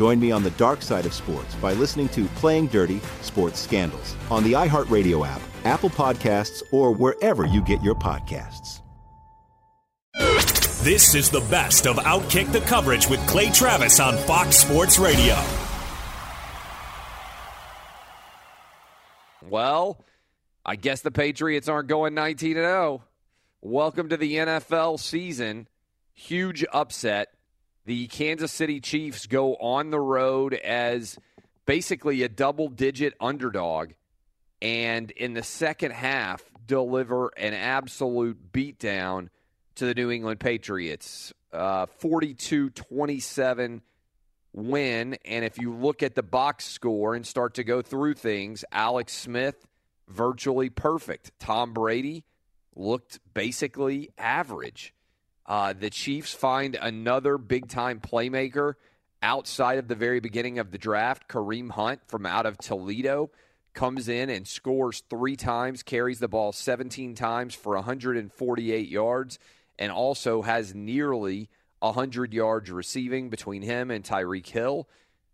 Join me on the dark side of sports by listening to Playing Dirty Sports Scandals on the iHeartRadio app, Apple Podcasts, or wherever you get your podcasts. This is the best of Outkick the coverage with Clay Travis on Fox Sports Radio. Well, I guess the Patriots aren't going 19 0. Welcome to the NFL season. Huge upset. The Kansas City Chiefs go on the road as basically a double digit underdog and in the second half deliver an absolute beatdown to the New England Patriots. Uh, 42 27 win. And if you look at the box score and start to go through things, Alex Smith, virtually perfect. Tom Brady looked basically average. Uh, the Chiefs find another big time playmaker outside of the very beginning of the draft. Kareem Hunt from out of Toledo comes in and scores three times, carries the ball 17 times for 148 yards, and also has nearly 100 yards receiving between him and Tyreek Hill.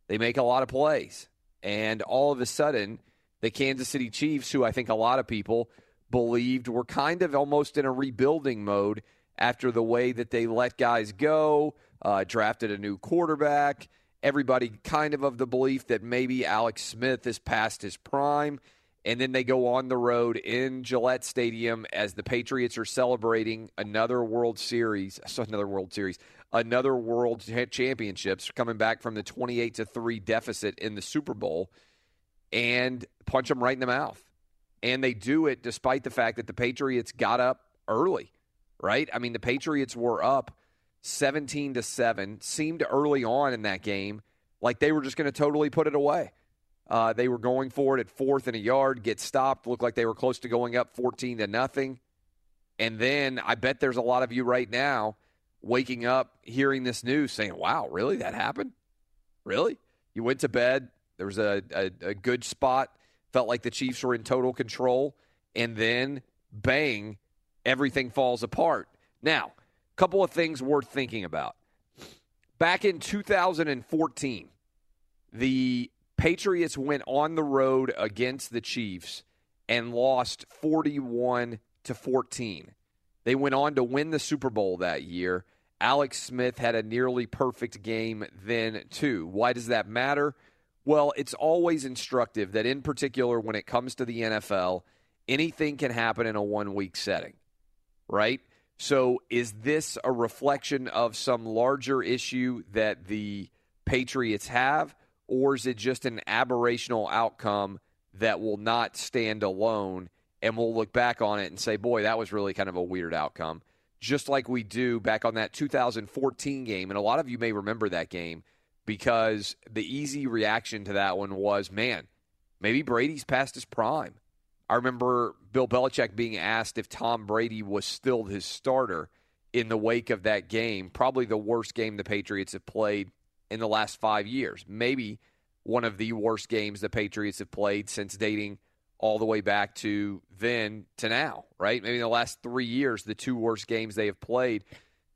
They make a lot of plays. And all of a sudden, the Kansas City Chiefs, who I think a lot of people believed were kind of almost in a rebuilding mode after the way that they let guys go, uh, drafted a new quarterback. Everybody kind of of the belief that maybe Alex Smith is past his prime. And then they go on the road in Gillette Stadium as the Patriots are celebrating another World Series, another World Series, another World Championships, coming back from the 28 to 3 deficit in the Super Bowl, and punch them right in the mouth. And they do it despite the fact that the Patriots got up early right? I mean, the Patriots were up 17 to 7, seemed early on in that game like they were just going to totally put it away. Uh, they were going for it at fourth and a yard, get stopped, looked like they were close to going up 14 to nothing. And then I bet there's a lot of you right now waking up hearing this news saying, wow, really? That happened? Really? You went to bed, there was a, a, a good spot, felt like the Chiefs were in total control, and then bang, everything falls apart. Now, a couple of things worth thinking about. Back in 2014, the Patriots went on the road against the Chiefs and lost 41 to 14. They went on to win the Super Bowl that year. Alex Smith had a nearly perfect game then, too. Why does that matter? Well, it's always instructive that, in particular, when it comes to the NFL, anything can happen in a one week setting right? So is this a reflection of some larger issue that the Patriots have, or is it just an aberrational outcome that will not stand alone and we'll look back on it and say, boy, that was really kind of a weird outcome. Just like we do back on that 2014 game. And a lot of you may remember that game because the easy reaction to that one was, man, maybe Brady's past his prime. I remember Bill Belichick being asked if Tom Brady was still his starter in the wake of that game. Probably the worst game the Patriots have played in the last five years. Maybe one of the worst games the Patriots have played since dating all the way back to then to now, right? Maybe in the last three years, the two worst games they have played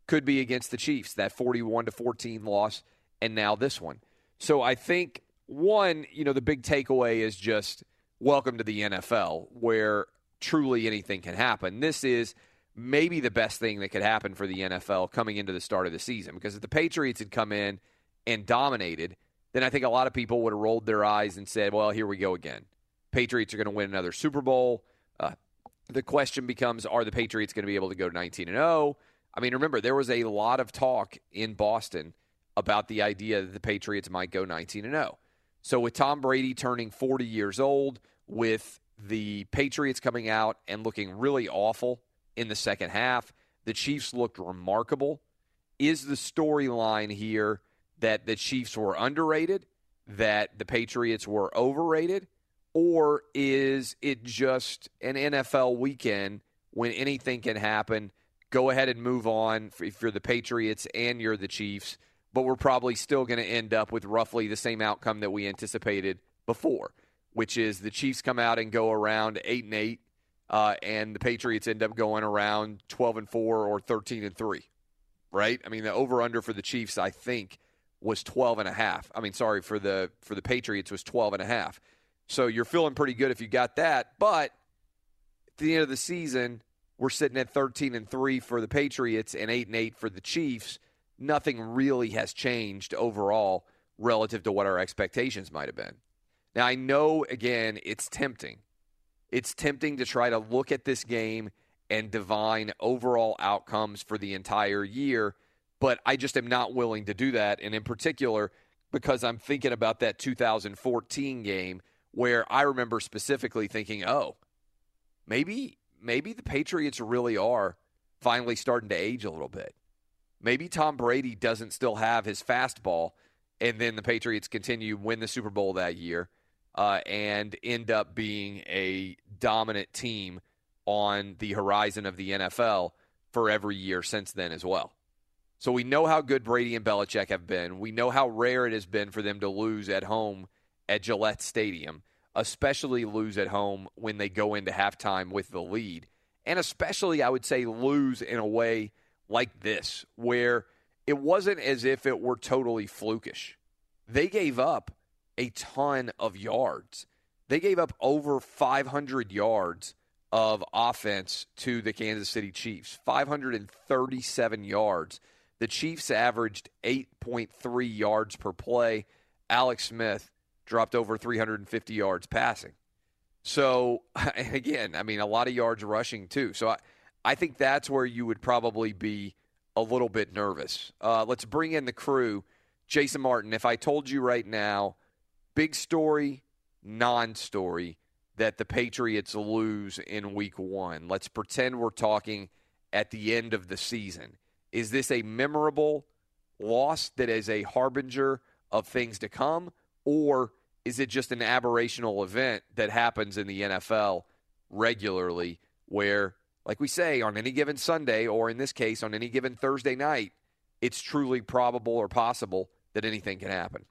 could be against the Chiefs, that 41 to 14 loss, and now this one. So I think one, you know, the big takeaway is just welcome to the NFL where truly anything can happen. This is maybe the best thing that could happen for the NFL coming into the start of the season because if the Patriots had come in and dominated, then I think a lot of people would have rolled their eyes and said, well, here we go again. Patriots are going to win another Super Bowl. Uh, the question becomes are the Patriots going to be able to go to 19 and 0? I mean, remember, there was a lot of talk in Boston about the idea that the Patriots might go 19 and 0. So with Tom Brady turning 40 years old, with the Patriots coming out and looking really awful in the second half, the Chiefs looked remarkable. Is the storyline here that the Chiefs were underrated, that the Patriots were overrated, or is it just an NFL weekend when anything can happen? Go ahead and move on if you're the Patriots and you're the Chiefs but we're probably still going to end up with roughly the same outcome that we anticipated before, which is the Chiefs come out and go around eight and eight, uh, and the Patriots end up going around twelve and four or thirteen and three. Right? I mean, the over under for the Chiefs, I think, was 12 and a half. I mean, sorry for the for the Patriots was 12 and a half. So you're feeling pretty good if you got that, but at the end of the season, we're sitting at 13 and 3 for the Patriots and 8 and 8 for the Chiefs nothing really has changed overall relative to what our expectations might have been. Now, I know, again, it's tempting. It's tempting to try to look at this game and divine overall outcomes for the entire year, but I just am not willing to do that. And in particular, because I'm thinking about that 2014 game where I remember specifically thinking, oh, maybe maybe the Patriots really are finally starting to age a little bit. Maybe Tom Brady doesn't still have his fastball, and then the Patriots continue to win the Super Bowl that year uh, and end up being a dominant team on the horizon of the NFL for every year since then as well. So we know how good Brady and Belichick have been. We know how rare it has been for them to lose at home at Gillette Stadium, especially lose at home when they go into halftime with the lead. And especially, I would say, lose in a way like this, where it wasn't as if it were totally flukish. They gave up a ton of yards. They gave up over 500 yards of offense to the Kansas City Chiefs, 537 yards. The Chiefs averaged 8.3 yards per play. Alex Smith dropped over 350 yards passing. So, again, I mean, a lot of yards rushing too. So, I, I think that's where you would probably be a little bit nervous. Uh, let's bring in the crew. Jason Martin, if I told you right now, big story, non story, that the Patriots lose in week one, let's pretend we're talking at the end of the season. Is this a memorable loss that is a harbinger of things to come, or is it just an aberrational event that happens in the NFL regularly where like we say, on any given Sunday, or in this case, on any given Thursday night, it's truly probable or possible that anything can happen.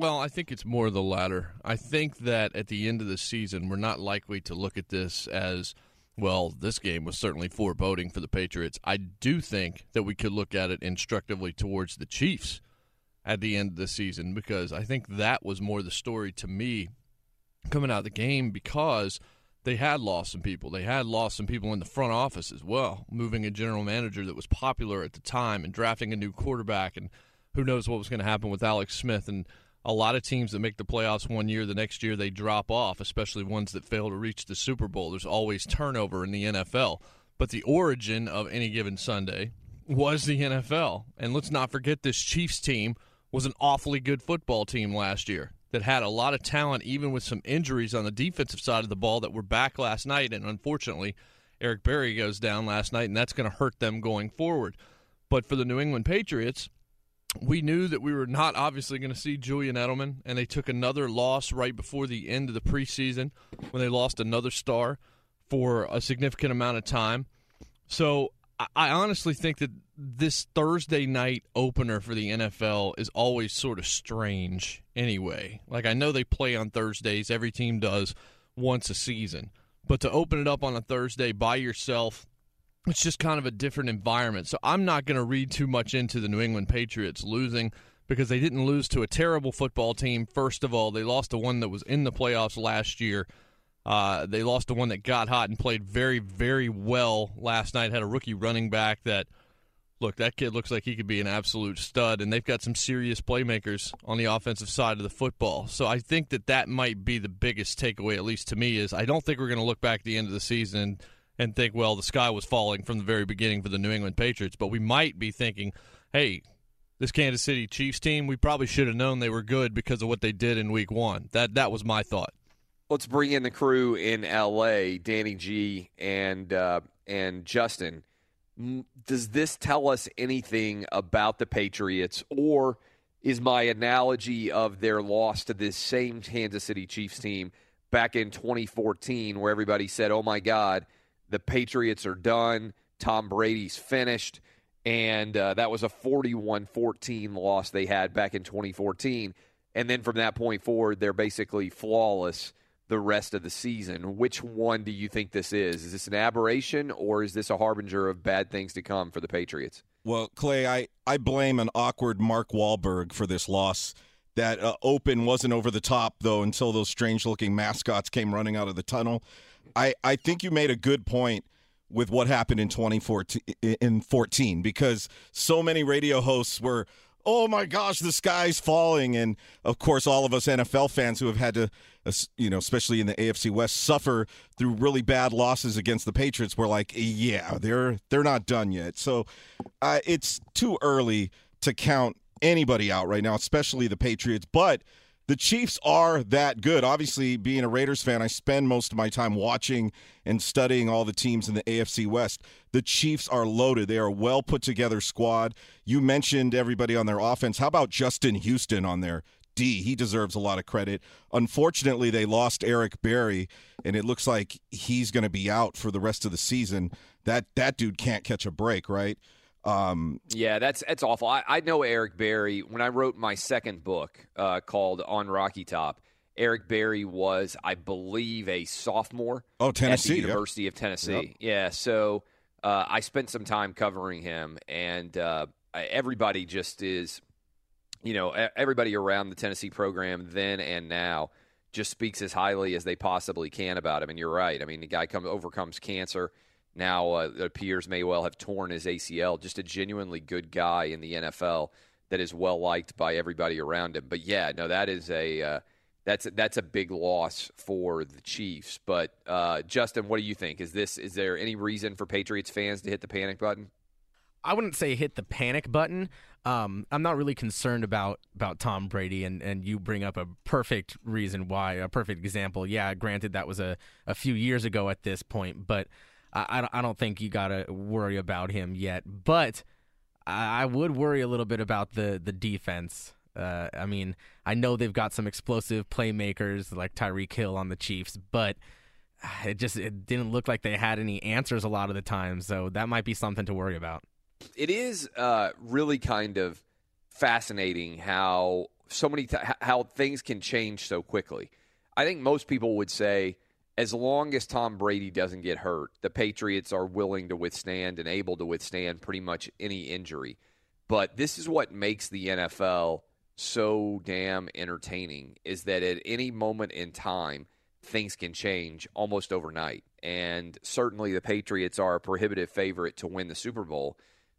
Well, I think it's more the latter. I think that at the end of the season, we're not likely to look at this as, well, this game was certainly foreboding for the Patriots. I do think that we could look at it instructively towards the Chiefs at the end of the season because I think that was more the story to me coming out of the game because – they had lost some people. They had lost some people in the front office as well, moving a general manager that was popular at the time and drafting a new quarterback. And who knows what was going to happen with Alex Smith. And a lot of teams that make the playoffs one year, the next year they drop off, especially ones that fail to reach the Super Bowl. There's always turnover in the NFL. But the origin of any given Sunday was the NFL. And let's not forget this Chiefs team was an awfully good football team last year. that had a lot of talent, even with some injuries on the defensive side of the ball that were back last night. And unfortunately, Eric Berry goes down last night, and that's going to hurt them going forward. But for the New England Patriots, we knew that we were not obviously going to see Julian Edelman, and they took another loss right before the end of the preseason when they lost another star for a significant amount of time. So I honestly think that this Thursday night opener for the NFL is always sort of strange anyway. Like, I know they play on Thursdays, every team does once a season, but to open it up on a Thursday by yourself, it's just kind of a different environment. So I'm not going to read too much into the New England Patriots losing because they didn't lose to a terrible football team. First of all, they lost to one that was in the playoffs last year. Uh, they lost to one that got hot and played very, very well last night. Had a rookie running back that, look, that kid looks like he could be an absolute stud, and they've got some serious playmakers on the offensive side of the football. So I think that that might be the biggest takeaway, at least to me, is I don't think we're going to look back at the end of the season and think, well, the sky was falling from the very beginning for the New England Patriots, but we might be thinking, hey, this Kansas City Chiefs team, we probably should have known they were good because of what they did in Week One. That that was my thought. Let's bring in the crew in L.A. Danny G and uh, and Justin. Does this tell us anything about the Patriots, or is my analogy of their loss to this same Kansas City Chiefs team back in 2014, where everybody said, "Oh my God"? The Patriots are done. Tom Brady's finished. And uh, that was a 41 14 loss they had back in 2014. And then from that point forward, they're basically flawless the rest of the season. Which one do you think this is? Is this an aberration or is this a harbinger of bad things to come for the Patriots? Well, Clay, I, I blame an awkward Mark Wahlberg for this loss. That uh, open wasn't over the top, though, until those strange looking mascots came running out of the tunnel. I, I think you made a good point with what happened in 2014 in 14 because so many radio hosts were oh my gosh the sky's falling. And of course all of us NFL fans who have had to you know especially in the AFC West suffer through really bad losses against the Patriots. Were like yeah they're they're not done yet. So uh, it's too early to count anybody out right now especially the Patriots. But the Chiefs are that good. Obviously, being a Raiders fan, I spend most of my time watching and studying all the teams in the AFC West. The Chiefs are loaded. They are a well put together squad. You mentioned everybody on their offense. How about Justin Houston on their D? He deserves a lot of credit. Unfortunately, they lost Eric Berry, and it looks like he's going to be out for the rest of the season. That that dude can't catch a break, right? Um, yeah, that's that's awful. I, I, know Eric Berry when I wrote my second book uh, called On Rocky Top. Eric Berry was, I believe, a sophomore. Oh, Tennessee, at the University of Tennessee. Yep. Yeah, so uh, I spent some time covering him, and uh, everybody just is, you know, everybody around the Tennessee program then and now just speaks as highly as they possibly can about him. And you're right. I mean, the guy comes overcomes cancer now uh, it appears may well have torn his ACL. Just a genuinely good guy in the NFL that is well liked by everybody around him. But yeah, no, that is a uh, that's that's a big loss for the Chiefs. But uh, Justin, what do you think? Is this is there any reason for Patriots fans to hit the panic button? I wouldn't say hit the panic button. Um, I'm not really concerned about about Tom Brady, and, and you bring up a perfect reason why, a perfect example. Yeah, granted that was a, a few years ago at this point, but I, I don't think you got to worry about him yet. But I, would worry a little bit about the, the defense. Uh, I mean, I know they've got some explosive playmakers like Tyreek Hill on the Chiefs, but it just it didn't look like they had any answers a lot of the time. So that might be something to worry about. It is uh, really kind of fascinating how so many th- how things can change so quickly. I think most people would say as long as Tom Brady doesn't get hurt, the Patriots are willing to withstand and able to withstand pretty much any injury. But this is what makes the NFL so damn entertaining is that at any moment in time, things can change almost overnight. And certainly the Patriots are a prohibitive favorite to win the Super Bowl.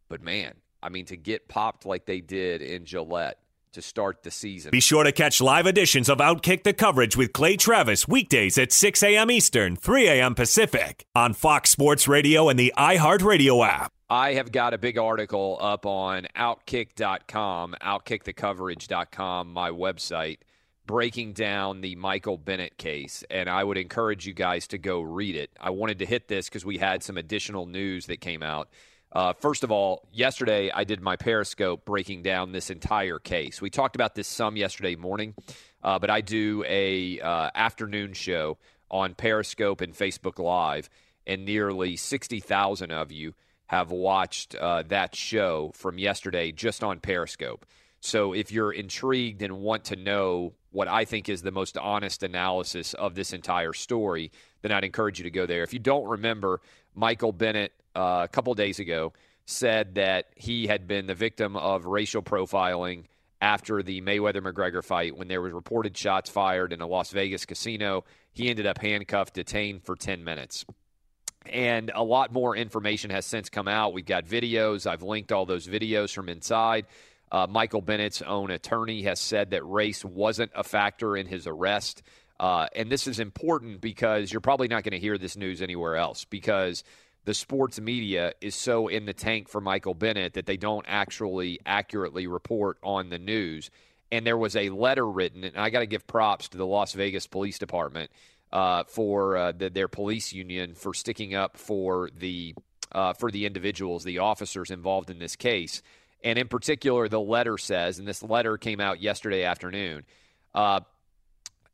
But man, I mean, to get popped like they did in Gillette to start the season. Be sure to catch live editions of Outkick the coverage with Clay Travis weekdays at 6 a.m. Eastern, 3 a.m. Pacific on Fox Sports Radio and the iHeartRadio app. I have got a big article up on outkick.com, outkickthecoverage.com, my website, breaking down the Michael Bennett case, and I would encourage you guys to go read it. I wanted to hit this because we had some additional news that came out. Uh, first of all, yesterday I did my Periscope breaking down this entire case. We talked about this some yesterday morning, uh, but I do a uh, afternoon show on Periscope and Facebook Live, and nearly sixty thousand of you have watched uh, that show from yesterday just on Periscope. So if you're intrigued and want to know what I think is the most honest analysis of this entire story, then I'd encourage you to go there. If you don't remember, Michael Bennett uh, a couple days ago said that he had been the victim of racial profiling after the Mayweather McGregor fight when there was reported shots fired in a Las Vegas casino. He ended up handcuffed, detained for 10 minutes. And a lot more information has since come out. We've got videos. I've linked all those videos from inside. Uh, Michael Bennett's own attorney has said that race wasn't a factor in his arrest. Uh, and this is important because you're probably not going to hear this news anywhere else because the sports media is so in the tank for Michael Bennett that they don't actually accurately report on the news. And there was a letter written, and I got to give props to the Las Vegas Police Department uh, for uh, the, their police union for sticking up for the uh, for the individuals, the officers involved in this case. And in particular, the letter says, and this letter came out yesterday afternoon. Uh,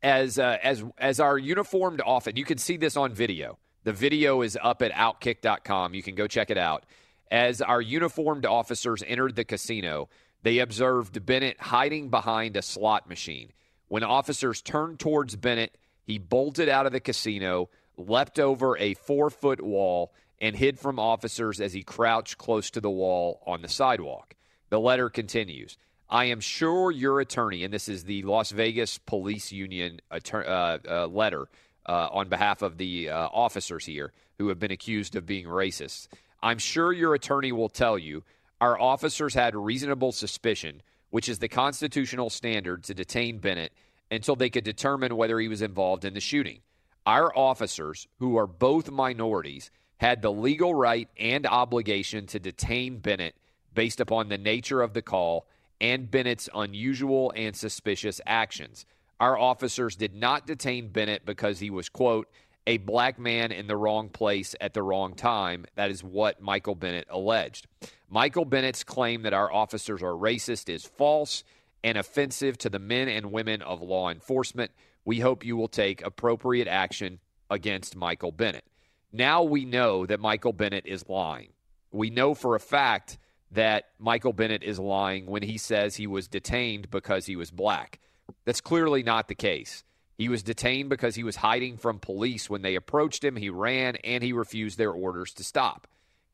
as uh, as as our uniformed often, you can see this on video. The video is up at outkick.com. You can go check it out. As our uniformed officers entered the casino, they observed Bennett hiding behind a slot machine. When officers turned towards Bennett, he bolted out of the casino, leapt over a four foot wall, and hid from officers as he crouched close to the wall on the sidewalk. The letter continues. I am sure your attorney, and this is the Las Vegas Police Union attor- uh, uh, letter uh, on behalf of the uh, officers here who have been accused of being racist. I'm sure your attorney will tell you our officers had reasonable suspicion, which is the constitutional standard to detain Bennett until they could determine whether he was involved in the shooting. Our officers, who are both minorities, had the legal right and obligation to detain Bennett based upon the nature of the call and Bennett's unusual and suspicious actions. Our officers did not detain Bennett because he was, quote, a black man in the wrong place at the wrong time. That is what Michael Bennett alleged. Michael Bennett's claim that our officers are racist is false and offensive to the men and women of law enforcement. We hope you will take appropriate action against Michael Bennett. Now we know that Michael Bennett is lying. We know for a fact that Michael Bennett is lying when he says he was detained because he was black. That's clearly not the case. He was detained because he was hiding from police. When they approached him, he ran and he refused their orders to stop.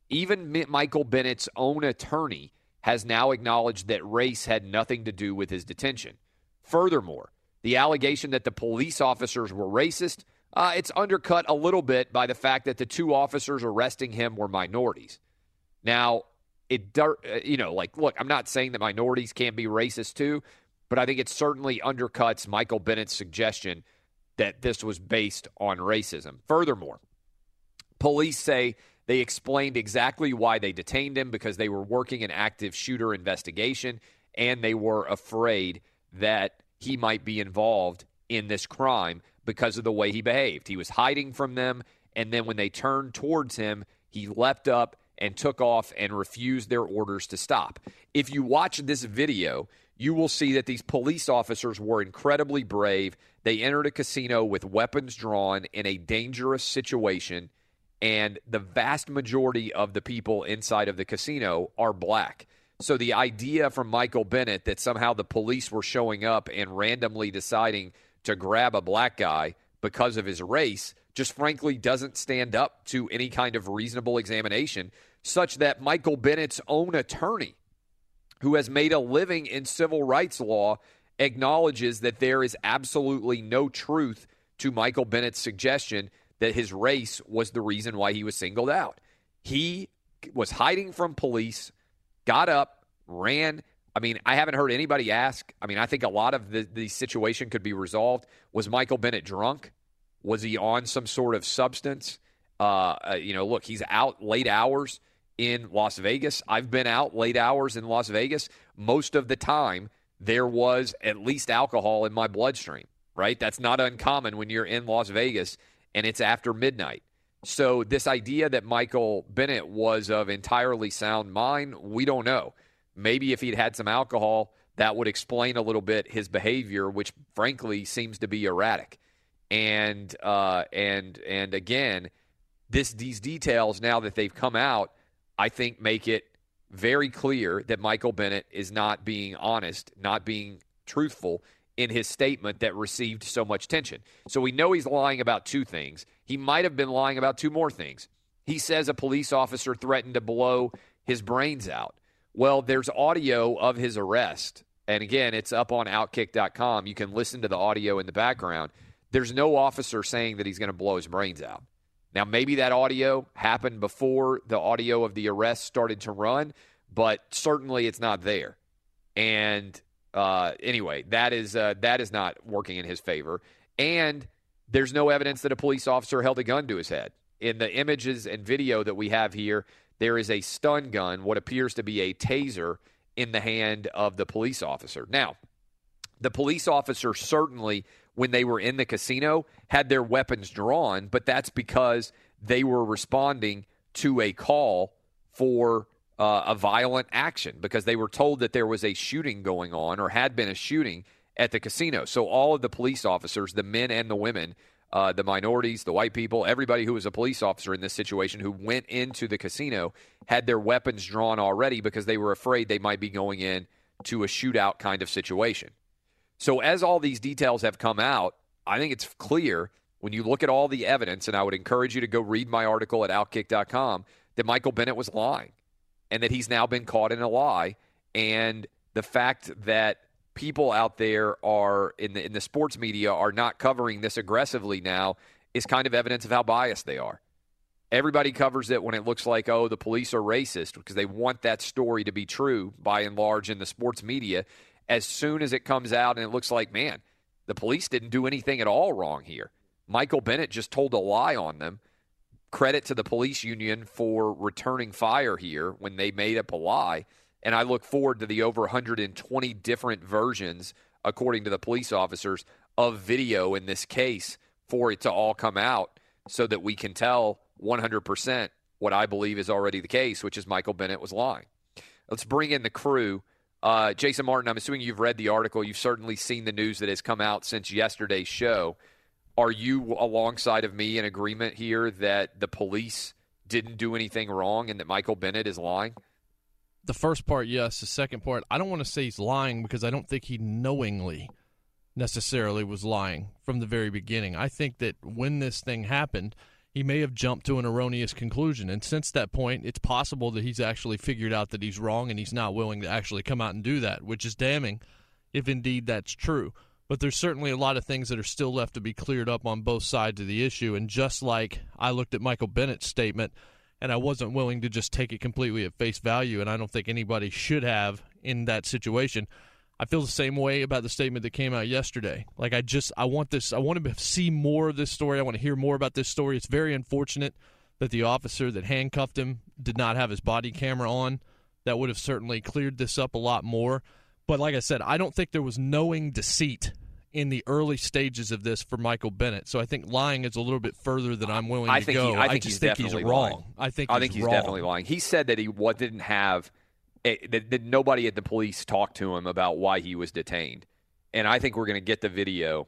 Even Michael Bennett's own attorney has now acknowledged that race had nothing to do with his detention. Furthermore, the allegation that the police officers were racist, uh, it's undercut a little bit by the fact that the two officers arresting him were minorities. Now, it uh, you know like look i'm not saying that minorities can't be racist too but i think it certainly undercuts michael bennett's suggestion that this was based on racism furthermore police say they explained exactly why they detained him because they were working an active shooter investigation and they were afraid that he might be involved in this crime because of the way he behaved he was hiding from them and then when they turned towards him he leapt up and took off and refused their orders to stop. If you watch this video, you will see that these police officers were incredibly brave. They entered a casino with weapons drawn in a dangerous situation, and the vast majority of the people inside of the casino are black. So the idea from Michael Bennett that somehow the police were showing up and randomly deciding to grab a black guy because of his race just frankly doesn't stand up to any kind of reasonable examination, such that Michael Bennett's own attorney, who has made a living in civil rights law, acknowledges that there is absolutely no truth to Michael Bennett's suggestion that his race was the reason why he was singled out. He was hiding from police, got up, ran. I mean, I haven't heard anybody ask. I mean, I think a lot of the, the situation could be resolved. Was Michael Bennett drunk? Was he on some sort of substance? Uh, uh, you know, look, he's out late hours in Las Vegas. I've been out late hours in Las Vegas. Most of the time, there was at least alcohol in my bloodstream, right? That's not uncommon when you're in Las Vegas and it's after midnight. So, this idea that Michael Bennett was of entirely sound mind, we don't know. Maybe if he'd had some alcohol, that would explain a little bit his behavior, which frankly seems to be erratic. And uh, and and again, this these details now that they've come out, I think make it very clear that Michael Bennett is not being honest, not being truthful in his statement that received so much tension. So we know he's lying about two things. He might have been lying about two more things. He says a police officer threatened to blow his brains out. Well, there's audio of his arrest. And again, it's up on outkick.com. You can listen to the audio in the background. There's no officer saying that he's going to blow his brains out. Now, maybe that audio happened before the audio of the arrest started to run, but certainly it's not there. And uh, anyway, that is uh, that is not working in his favor. And there's no evidence that a police officer held a gun to his head. In the images and video that we have here, there is a stun gun, what appears to be a taser, in the hand of the police officer. Now, the police officer certainly, when they were in the casino, had their weapons drawn, but that's because they were responding to a call for uh, a violent action because they were told that there was a shooting going on or had been a shooting at the casino. So all of the police officers, the men and the women, uh, the minorities, the white people, everybody who was a police officer in this situation who went into the casino had their weapons drawn already because they were afraid they might be going in to a shootout kind of situation. So as all these details have come out, I think it's clear when you look at all the evidence, and I would encourage you to go read my article at outkick.com, that Michael Bennett was lying and that he's now been caught in a lie. And the fact that people out there are in the in the sports media are not covering this aggressively now is kind of evidence of how biased they are. Everybody covers it when it looks like oh the police are racist because they want that story to be true by and large in the sports media. As soon as it comes out and it looks like man, the police didn't do anything at all wrong here. Michael Bennett just told a lie on them. Credit to the police union for returning fire here when they made up a lie and I look forward to the over 120 different versions, according to the police officers, of video in this case for it to all come out so that we can tell 100% what I believe is already the case, which is Michael Bennett was lying. Let's bring in the crew. Uh, Jason Martin, I'm assuming you've read the article. You've certainly seen the news that has come out since yesterday's show. Are you alongside of me in agreement here that the police didn't do anything wrong and that Michael Bennett is lying? the first part, yes. The second part, I don't want to say he's lying because I don't think he knowingly necessarily was lying from the very beginning. I think that when this thing happened, he may have jumped to an erroneous conclusion. And since that point, it's possible that he's actually figured out that he's wrong and he's not willing to actually come out and do that, which is damning if indeed that's true. But there's certainly a lot of things that are still left to be cleared up on both sides of the issue. And just like I looked at Michael Bennett's statement, and I wasn't willing to just take it completely at face value, and I don't think anybody should have in that situation. I feel the same way about the statement that came out yesterday. Like I just I want this I want to see more of this story. I want to hear more about this story. It's very unfortunate that the officer that handcuffed him did not have his body camera on. That would have certainly cleared this up a lot more. But like I said, I don't think there was knowing deceit in the early stages of this for Michael Bennett. So I think lying is a little bit further than I'm willing I to think go. He, I think just he's think definitely he's wrong. lying. I think I he's think he's wrong. definitely lying. He said that he what didn't have eh, that, that nobody at the police talked to him about why he was detained. And I think we're going to get the video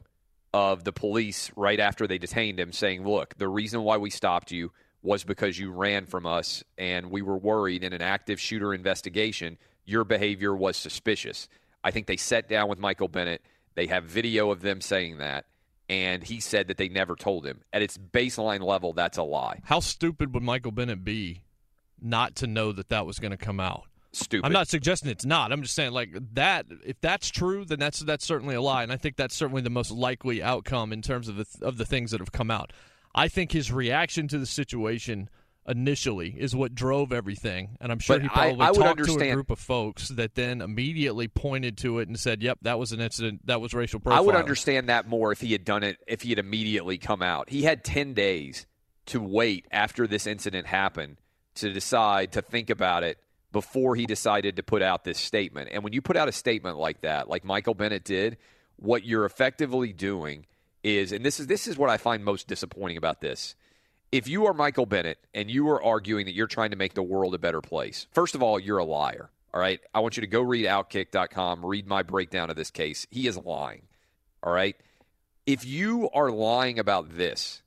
of the police right after they detained him saying, "Look, the reason why we stopped you was because you ran from us and we were worried in an active shooter investigation your behavior was suspicious." I think they sat down with Michael Bennett. They have video of them saying that and he said that they never told him. At its baseline level, that's a lie. How stupid would Michael Bennett be not to know that that was going to come out? Stupid. I'm not suggesting it's not. I'm just saying like that. If that's true, then that's that's certainly a lie, and I think that's certainly the most likely outcome in terms of the of the things that have come out. I think his reaction to the situation initially is what drove everything, and I'm sure But he probably I would talked to a group of folks that then immediately pointed to it and said, "Yep, that was an incident. That was racial profiling." I would understand that more if he had done it, if he had immediately come out. He had 10 days to wait after this incident happened to decide, to think about it, before he decided to put out this statement. And when you put out a statement like that, like Michael Bennett did, what you're effectively doing is, and this is this is what I find most disappointing about this. If you are Michael Bennett and you are arguing that you're trying to make the world a better place, first of all, you're a liar. All right. I want you to go read outkick.com, read my breakdown of this case. He is lying. All right. If you are lying about this,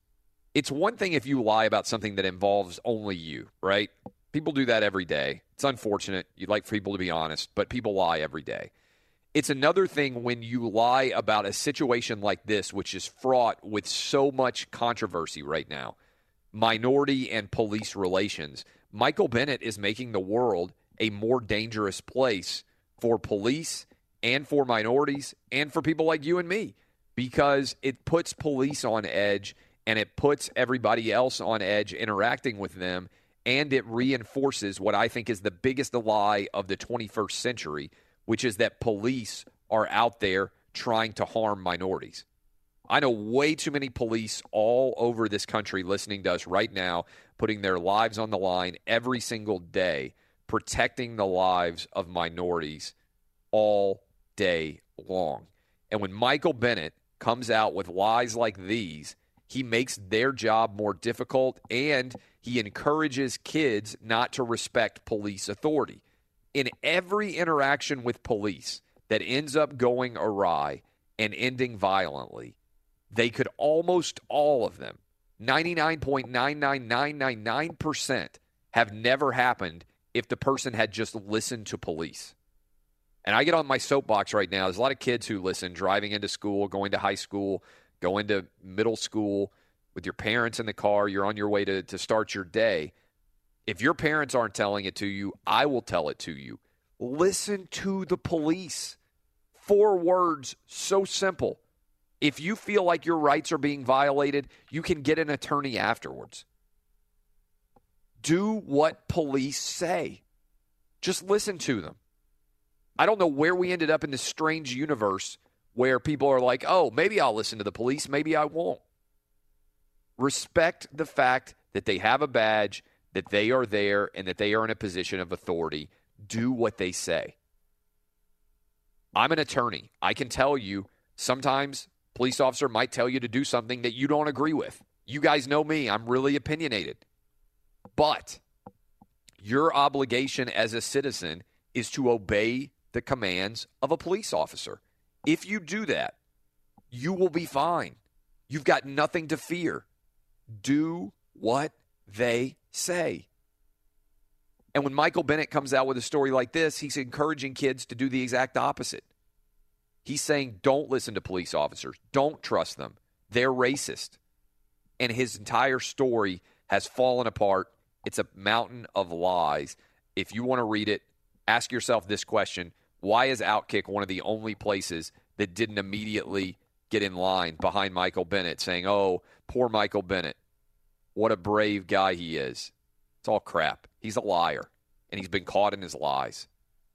it's one thing if you lie about something that involves only you, right? People do that every day. It's unfortunate. You'd like for people to be honest, but people lie every day. It's another thing when you lie about a situation like this, which is fraught with so much controversy right now minority and police relations. Michael Bennett is making the world a more dangerous place for police and for minorities and for people like you and me because it puts police on edge and it puts everybody else on edge interacting with them and it reinforces what I think is the biggest lie of the 21st century, which is that police are out there trying to harm minorities. I know way too many police all over this country listening to us right now, putting their lives on the line every single day, protecting the lives of minorities all day long. And when Michael Bennett comes out with lies like these, he makes their job more difficult and he encourages kids not to respect police authority. In every interaction with police that ends up going awry and ending violently, they could almost all of them, 99.99999%, have never happened if the person had just listened to police. And I get on my soapbox right now. There's a lot of kids who listen driving into school, going to high school, going to middle school with your parents in the car. You're on your way to, to start your day. If your parents aren't telling it to you, I will tell it to you. Listen to the police. Four words, so simple. If you feel like your rights are being violated, you can get an attorney afterwards. Do what police say. Just listen to them. I don't know where we ended up in this strange universe where people are like, oh, maybe I'll listen to the police, maybe I won't. Respect the fact that they have a badge, that they are there, and that they are in a position of authority. Do what they say. I'm an attorney. I can tell you sometimes police officer might tell you to do something that you don't agree with. You guys know me. I'm really opinionated. But your obligation as a citizen is to obey the commands of a police officer. If you do that, you will be fine. You've got nothing to fear. Do what they say. And when Michael Bennett comes out with a story like this, he's encouraging kids to do the exact opposite. He's saying, don't listen to police officers, don't trust them. They're racist. And his entire story has fallen apart. It's a mountain of lies. If you want to read it, ask yourself this question Why is Outkick one of the only places that didn't immediately get in line behind Michael Bennett saying, oh, poor Michael Bennett? What a brave guy he is. It's all crap. He's a liar, and he's been caught in his lies,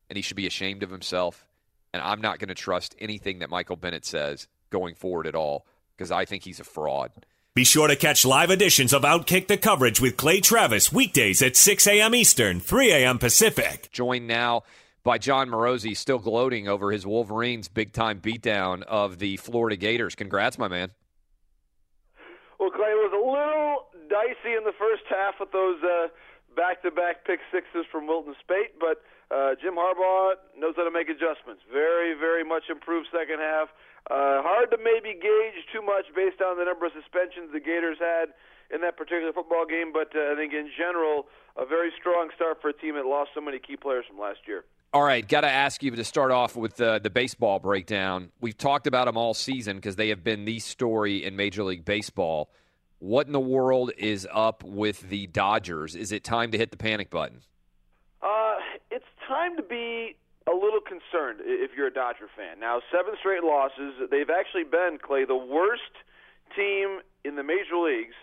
and he should be ashamed of himself. And I'm not going to trust anything that Michael Bennett says going forward at all because I think he's a fraud. Be sure to catch live editions of Outkick the coverage with Clay Travis weekdays at 6 a.m. Eastern, 3 a.m. Pacific. Joined now by Jon Morosi, still gloating over his Wolverines' big time beatdown of the Florida Gators. Congrats, my man. Clay, was a little dicey in the first half with those back to back pick sixes from Wilton Speight, but uh, Jim Harbaugh knows how to make adjustments. Very, very much improved second half. Uh, hard to maybe gauge too much based on the number of suspensions the Gators had in that particular football game, but uh, I think in general, a very strong start for a team that lost so many key players from last year. All right, got to ask you to start off with the, the baseball breakdown. We've talked about them all season because they have been the story in Major League Baseball. What in the world is up with the Dodgers? Is it time to hit the panic button? Uh, it's time to be a little concerned if you're a Dodger fan. Now, seven straight losses. They've actually been, Clay, the worst team in the major leagues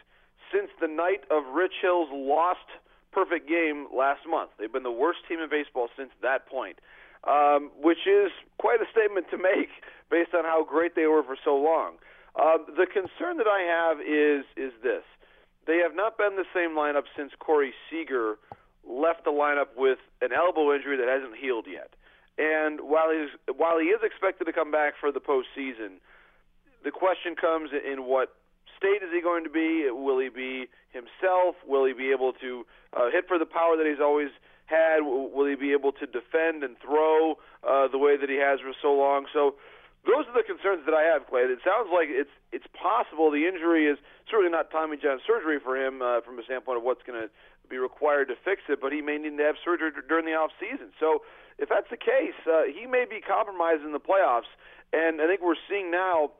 since the night of Rich Hill's lost perfect game last month. They've been the worst team in baseball since that point, um, which is quite a statement to make based on how great they were for so long. Um, the concern that I have is is this: they have not been the same lineup since Corey Seager left the lineup with an elbow injury that hasn't healed yet. And while he's while he is expected to come back for the postseason, the question comes in what state is he going to be? Will he be himself? Will he be able to uh, hit for the power that he's always had? Will he be able to defend and throw uh, the way that he has for so long? So those are the concerns that I have, Clay. It sounds like it's it's possible the injury is certainly not Tommy John surgery for him uh, from a standpoint of what's going to be required to fix it, but he may need to have surgery during the off season. So if that's the case, uh, he may be compromised in the playoffs. And I think we're seeing now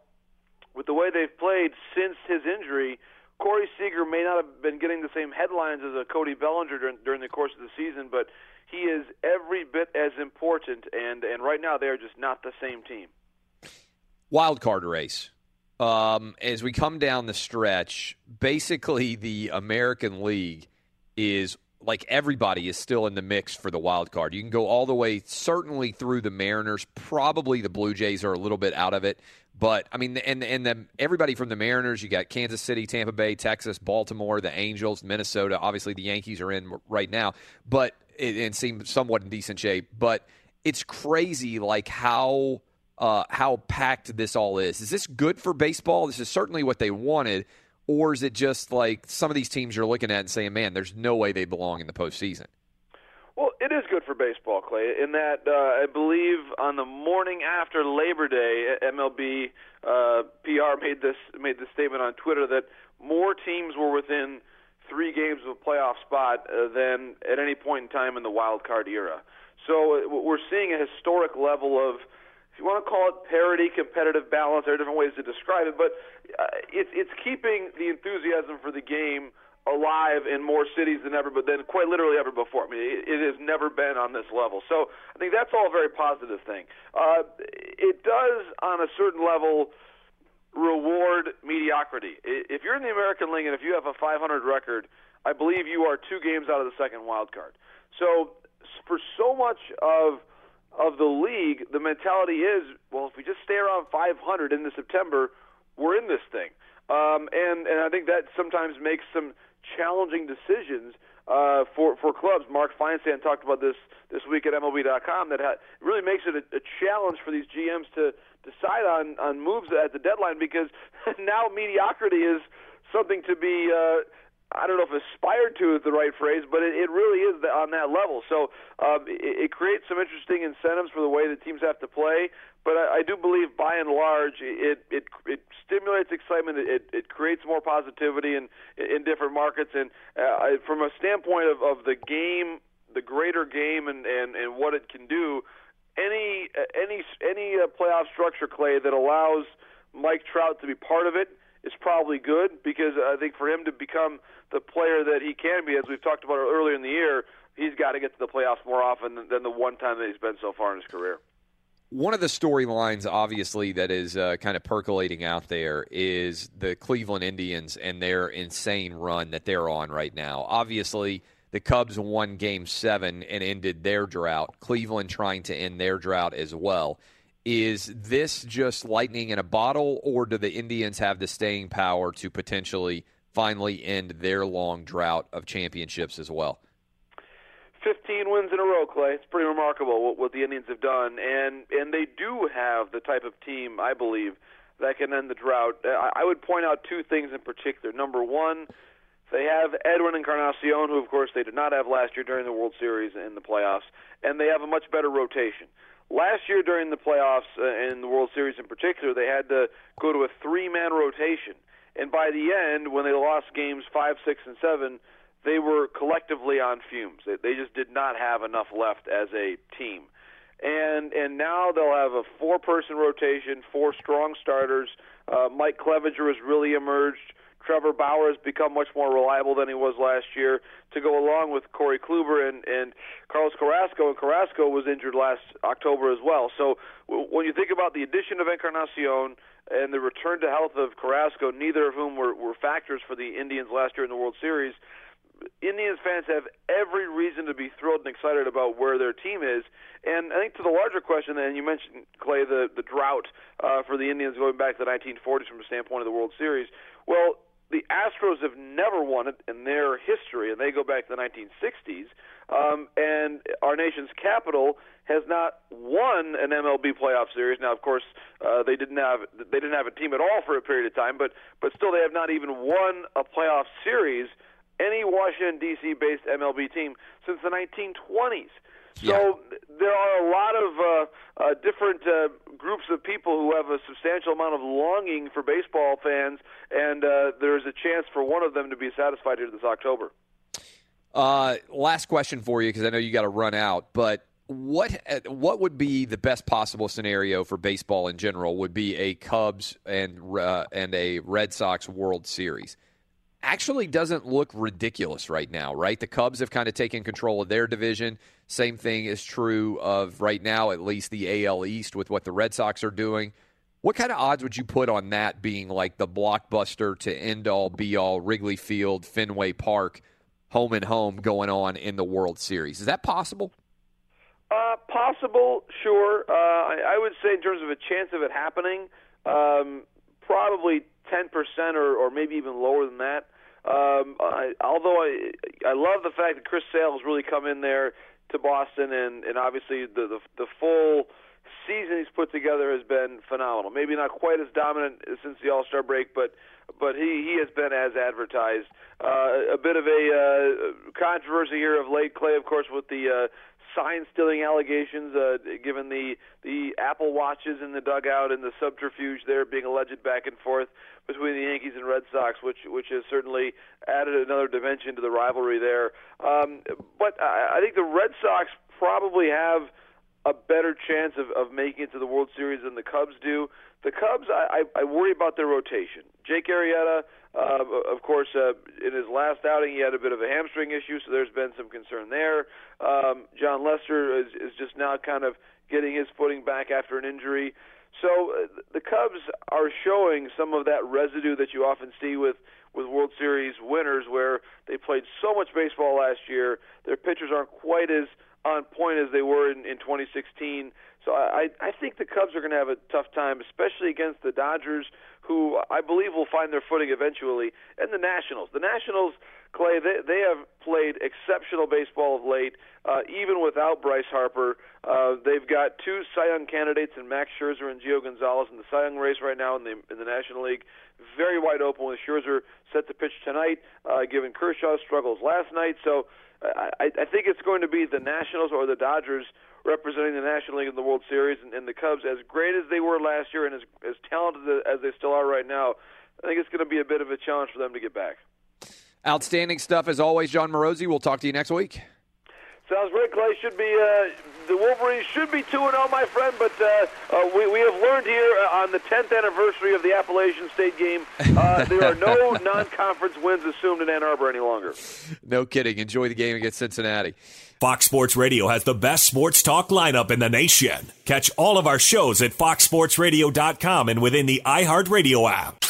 with the way they've played since his injury. Corey Seager may not have been getting the same headlines as a Cody Bellinger during, during the course of the season, but he is every bit as important. And and right now they are just not the same team wild card race. Um, as we come down the stretch, basically the American League is like everybody is still in the mix for the wild card. You can go all the way, certainly through the Mariners. Probably the Blue Jays are a little bit out of it, but I mean, and and the, everybody from the Mariners. You got Kansas City, Tampa Bay, Texas, Baltimore, the Angels, Minnesota. Obviously, the Yankees are in right now, but it, seems somewhat in decent shape. But it's crazy, like how uh, how packed this all is. Is this good for baseball? This is certainly what they wanted, or is it just like some of these teams you're looking at and saying, "Man, there's no way they belong in the postseason"? Well, it is good for baseball, Clay. In that, uh, I believe on the morning after Labor Day, MLB uh, PR made this made this statement on Twitter that more teams were within three games of a playoff spot uh, than at any point in time in the wild card era. So uh, we're seeing a historic level of if you want to call it parity, competitive balance, there are different ways to describe it, but uh, it's it's keeping the enthusiasm for the game alive in more cities than ever, but then quite literally ever before. I mean, it, it has never been on this level. So I think that's all a very positive thing. Uh, it does, on a certain level, reward mediocrity. If you're in the American League and if you have a 500 record, I believe you are two games out of the second wild card. So for so much of of the league, the mentality is, well, if we just stay around 500 into September, we're in this thing. Um, and and I think that sometimes makes some challenging decisions uh, for for clubs. Mark Feinsand talked about this this week at MLB.com. That ha- really makes it a, a challenge for these GMs to decide on on moves at the deadline because now mediocrity is something to be. Uh, I don't know if aspired to is the right phrase, but it, it really is on that level. So um, it, it creates some interesting incentives for the way the teams have to play. But I, I do believe, by and large, it it, it stimulates excitement. It, it creates more positivity in in different markets. And uh, from a standpoint of, of the game, the greater game, and, and, and what it can do, any any any uh, playoff structure, Clay, that allows Mike Trout to be part of it is probably good because I think for him to become the player that he can be, as we've talked about earlier in the year, he's got to get to the playoffs more often than the one time that he's been so far in his career. One of the storylines, obviously, that is uh, kind of percolating out there is the Cleveland Indians and their insane run that they're on right now. Obviously, the Cubs won game seven and ended their drought. Cleveland trying to end their drought as well. Is this just lightning in a bottle, or do the Indians have the staying power to potentially finally end their long drought of championships as well? 15 wins in a row, Clay. It's pretty remarkable what, what the Indians have done, and and they do have the type of team, I believe, that can end the drought. I, I would point out two things in particular. Number one, they have Edwin Encarnacion, who of course they did not have last year during the World Series in the playoffs, and they have a much better rotation. Last year during the playoffs uh, and the World Series in particular, they had to go to a three-man rotation, and by the end, when they lost games five, six, and seven, they were collectively on fumes. They, they just did not have enough left as a team, and and now they'll have a four-person rotation, four strong starters. Uh, Mike Clevinger has really emerged. Trevor Bauer has become much more reliable than he was last year. To go along with Corey Kluber and and Carlos Carrasco, and Carrasco was injured last October as well. So w- when you think about the addition of Encarnacion and the return to health of Carrasco, neither of whom were, were factors for the Indians last year in the World Series. Indians fans have every reason to be thrilled and excited about where their team is. And I think to the larger question, and you mentioned Clay the the drought uh, for the Indians going back to the 1940s from the standpoint of the World Series. Well, the Astros have never won it in their history, and they go back to the 1960s. Um, and our nation's capital has not won an MLB playoff series. Now, of course, uh, they didn't have they didn't have a team at all for a period of time, but but still, they have not even won a playoff series any Washington D.C. based MLB team since the 1920s. So there are a lot of uh, uh, different uh, groups of people who have a substantial amount of longing for baseball fans, and uh, there's a chance for one of them to be satisfied here this October. Uh, last question for you because I know you got to run out, but what what would be the best possible scenario for baseball in general? Would be a Cubs and uh, and a Red Sox World Series. Actually, doesn't look ridiculous right now, right? The Cubs have kind of taken control of their division. Same thing is true of right now, at least the AL East with what the Red Sox are doing. What kind of odds would you put on that being like the blockbuster to end all be all Wrigley Field, Fenway Park, home and home going on in the World Series? Is that possible? Uh, possible, sure. Uh, I, I would say in terms of a chance of it happening, um, probably 10% or, or maybe even lower than that. Um, I, although I, I love the fact that Chris Sale has really come in there to Boston, and, and obviously the, the the full season he's put together has been phenomenal. Maybe not quite as dominant since the All Star break, but but he he has been as advertised. Uh, a bit of a uh, controversy here of late, Clay, of course, with the uh, sign stealing allegations, uh, given the the Apple watches in the dugout and the subterfuge there being alleged back and forth between the Yankees and Red Sox, which which has certainly added another dimension to the rivalry there. Um, but I, I think the Red Sox probably have a better chance of, of making it to the World Series than the Cubs do. The Cubs, I, I, I worry about their rotation. Jake Arrieta, uh, of course, uh, in his last outing, he had a bit of a hamstring issue, so there's been some concern there. Um, Jon Lester is, is just now kind of getting his footing back after an injury. So uh, the Cubs are showing some of that residue that you often see with with World Series winners, where they played so much baseball last year. Their pitchers aren't quite as on point as they were in, in 2016. So I, I think the Cubs are going to have a tough time, especially against the Dodgers, who I believe will find their footing eventually, and the Nationals. The Nationals, Clay, they, they have played exceptional baseball of late, uh, even without Bryce Harper. Uh, they've got two Cy Young candidates in Max Scherzer and Gio Gonzalez in the Cy Young race right now in the in the National League. Very wide open with Scherzer set to pitch tonight, uh, given Kershaw struggles last night. So I, I think it's going to be the Nationals or the Dodgers representing the National League in the World Series, and, and the Cubs, as great as they were last year and as, as talented as they still are right now, I think it's going to be a bit of a challenge for them to get back. Outstanding stuff as always, Jon Morosi. We'll talk to you next week. Sounds great, Clay. Should be uh, the Wolverines should be two and zero, my friend. But uh, uh, we we have learned here uh, on the tenth anniversary of the Appalachian State game, uh, there are no non-conference wins assumed in Ann Arbor any longer. No kidding. Enjoy the game against Cincinnati. Fox Sports Radio has the best sports talk lineup in the nation. Catch all of our shows at foxsportsradio.com and within the iHeartRadio app.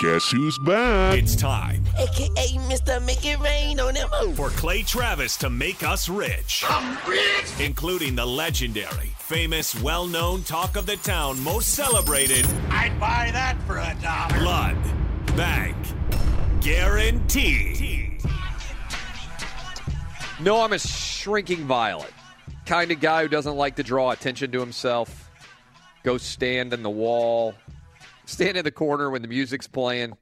Guess who's back? It's time AKA Mr. Make It Rain on them. for Clay Travis to make us rich, I'm rich. including the legendary, famous, well known talk of the town most celebrated I'd buy that for a dollar. Blood Bank Guarantee. No, I'm a shrinking violet. Kind of guy who doesn't like to draw attention to himself. Go stand in the wall. Stand in the corner when the music's playing.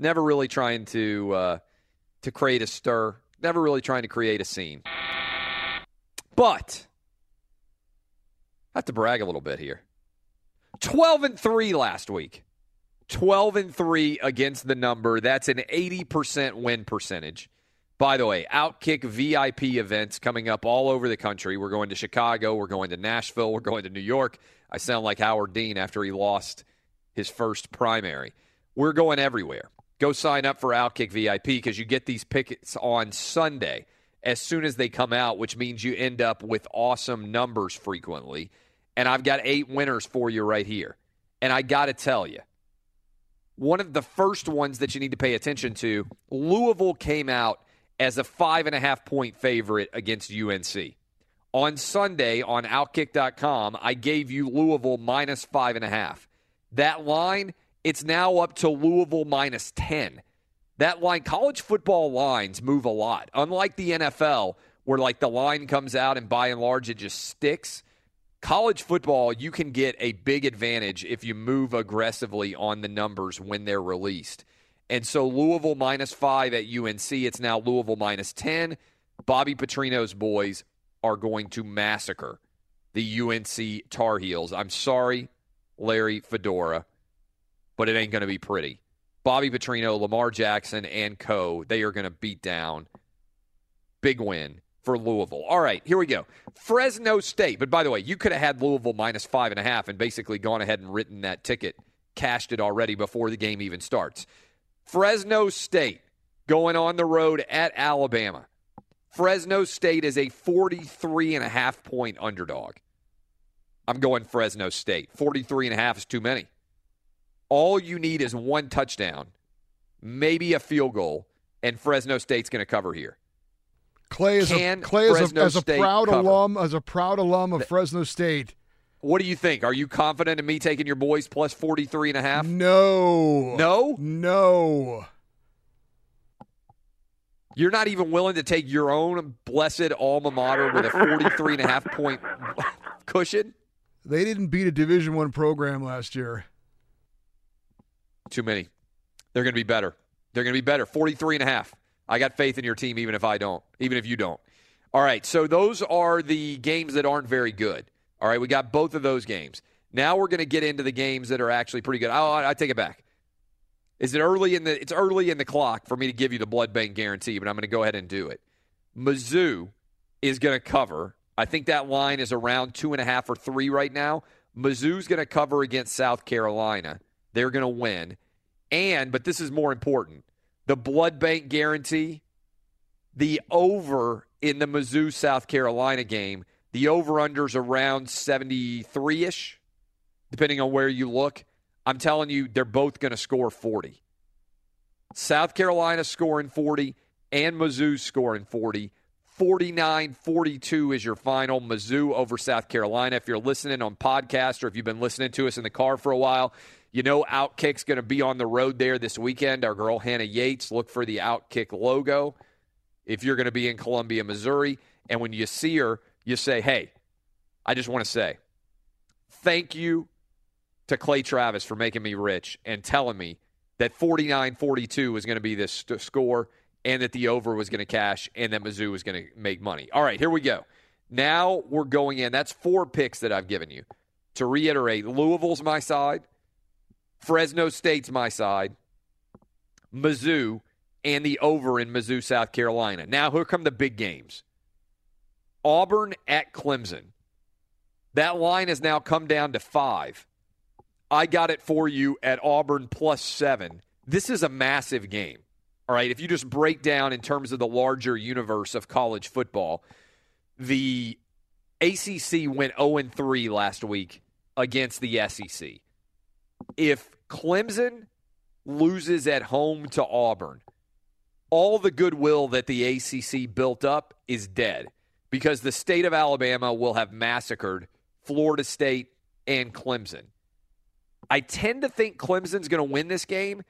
Never really trying to uh, to create a stir. Never really trying to create a scene. But I have to brag a little bit here. 12 and 3 last week. 12 and 3 against the number. That's an 80% win percentage. By the way, Outkick VIP events coming up all over the country. We're going to Chicago, we're going to Nashville, we're going to New York. I sound like Howard Dean after he lost his first primary. We're going everywhere. Go sign up for Outkick VIP because you get these pickets on Sunday as soon as they come out, which means you end up with awesome numbers frequently. And I've got eight winners for you right here. And I got to tell you, one of the first ones that you need to pay attention to Louisville came out as a five and a half point favorite against UNC. On Sunday on Outkick.com, I gave you Louisville minus five and a half. That line, it's now up to Louisville minus 10. That line, college football lines move a lot. Unlike the NFL, where like the line comes out and by and large it just sticks. College football, you can get a big advantage if you move aggressively on the numbers when they're released. And so Louisville minus five at UNC, it's now Louisville minus 10. Bobby Petrino's boys are going to massacre the UNC Tar Heels. I'm sorry, Larry Fedora, but it ain't going to be pretty. Bobby Petrino, Lamar Jackson, and co. They are going to beat down. Big win for Louisville. All right, here we go. Fresno State. But by the way, you could have had Louisville minus five and a half and basically gone ahead and written that ticket, cashed it already before the game even starts. Fresno State going on the road at Alabama. Fresno State is a 43 and a half point underdog. I'm going Fresno State. 43 and a half is too many. All you need is one touchdown, maybe a field goal, and Fresno State's going to cover here. Clay is Can a Clay is a, as a proud cover? alum as a proud alum of Fresno State. What do you think? Are you confident in me taking your boys plus 43 and a half? No. No? No. You're not even willing to take your own blessed alma mater with a 43 and a half point cushion? They didn't beat a Division One program last year. Too many. They're going to be better. They're going to be better. 43 and a half. I got faith in your team even if I don't, even if you don't. All right, so those are the games that aren't very good. All right, we got both of those games. Now we're going to get into the games that are actually pretty good. Oh, I, I take it back. Is it early in the? It's early in the clock for me to give you the blood bank guarantee, but I'm going to go ahead and do it. Mizzou is going to cover. I think that line is around two and a half or three right now. Mizzou's going to cover against South Carolina. They're going to win, and but this is more important: the blood bank guarantee, the over in the Mizzou South Carolina game. The over unders around 73 ish, depending on where you look. I'm telling you, they're both going to score 40. South Carolina scoring 40 and Mizzou scoring 40. 49 42 is your final. Mizzou over South Carolina. If you're listening on podcast or if you've been listening to us in the car for a while, you know Outkick's going to be on the road there this weekend. Our girl Hannah Yates, look for the Outkick logo if you're going to be in Columbia, Missouri. And when you see her, you say, hey, I just want to say thank you to Clay Travis for making me rich and telling me that 49 42 was going to be this score and that the over was going to cash and that Mizzou was going to make money. All right, here we go. Now we're going in. That's four picks that I've given you. To reiterate, Louisville's my side, Fresno State's my side, Mizzou, and the over in Mizzou, South Carolina. Now, here come the big games Auburn at Clemson. That line has now come down to five. I got it for you at Auburn plus seven. This is a massive game. All right. If you just break down in terms of the larger universe of college football, the ACC went 0 3 last week against the SEC. If Clemson loses at home to Auburn, all the goodwill that the ACC built up is dead because the state of Alabama will have massacred Florida State and Clemson. I tend to think Clemson's going to win this game,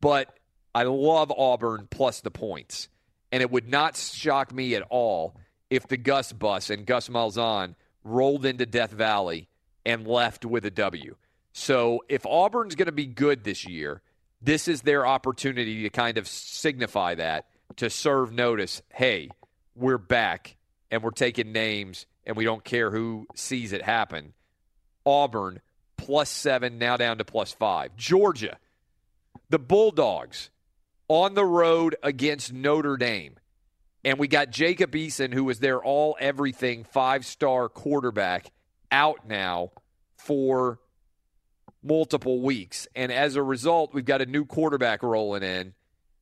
but I love Auburn plus the points. And it would not shock me at all if the Gus bus and Gus Malzahn rolled into Death Valley and left with a W. So if Auburn's going to be good this year, this is their opportunity to kind of signify that, to serve notice hey, we're back and we're taking names and we don't care who sees it happen. Auburn plus seven, now down to plus five. Georgia, the Bulldogs on the road against Notre Dame. And we got Jacob Eason, who was their all everything five star quarterback, out now for multiple weeks. And as a result, we've got a new quarterback rolling in,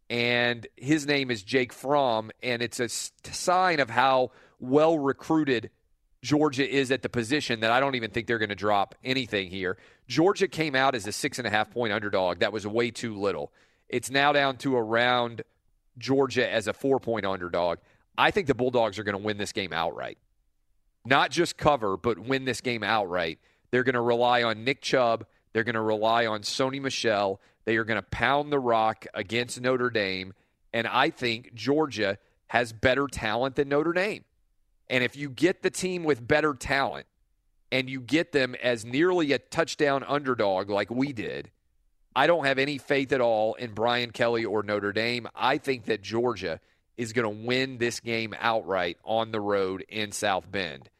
and his name is Jake Fromm. And it's a sign of how well recruited Georgia is at the position that I don't even think they're going to drop anything here. Georgia came out as a six and a half point underdog. That was way too little. It's now down to around Georgia as a four point underdog. I think the Bulldogs are going to win this game outright. Not just cover, but win this game outright. They're going to rely on Nick Chubb They're going to rely on Sony Michel. They are going to pound the rock against Notre Dame. And I think Georgia has better talent than Notre Dame. And if you get the team with better talent and you get them as nearly a touchdown underdog like we did, I don't have any faith at all in Brian Kelly or Notre Dame. I think that Georgia is going to win this game outright on the road in South Bend.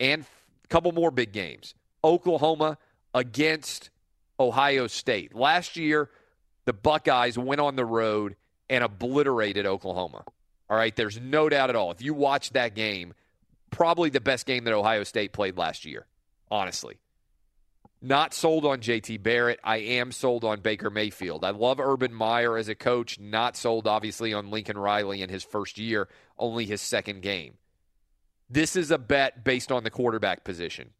And a couple more big games. Oklahoma against Ohio State. Last year, the Buckeyes went on the road and obliterated Oklahoma. All right, there's no doubt at all. If you watch that game, probably the best game that Ohio State played last year, honestly. Not sold on JT Barrett. I am sold on Baker Mayfield. I love Urban Meyer as a coach. Not sold, obviously, on Lincoln Riley in his first year, only his second game. This is a bet based on the quarterback position.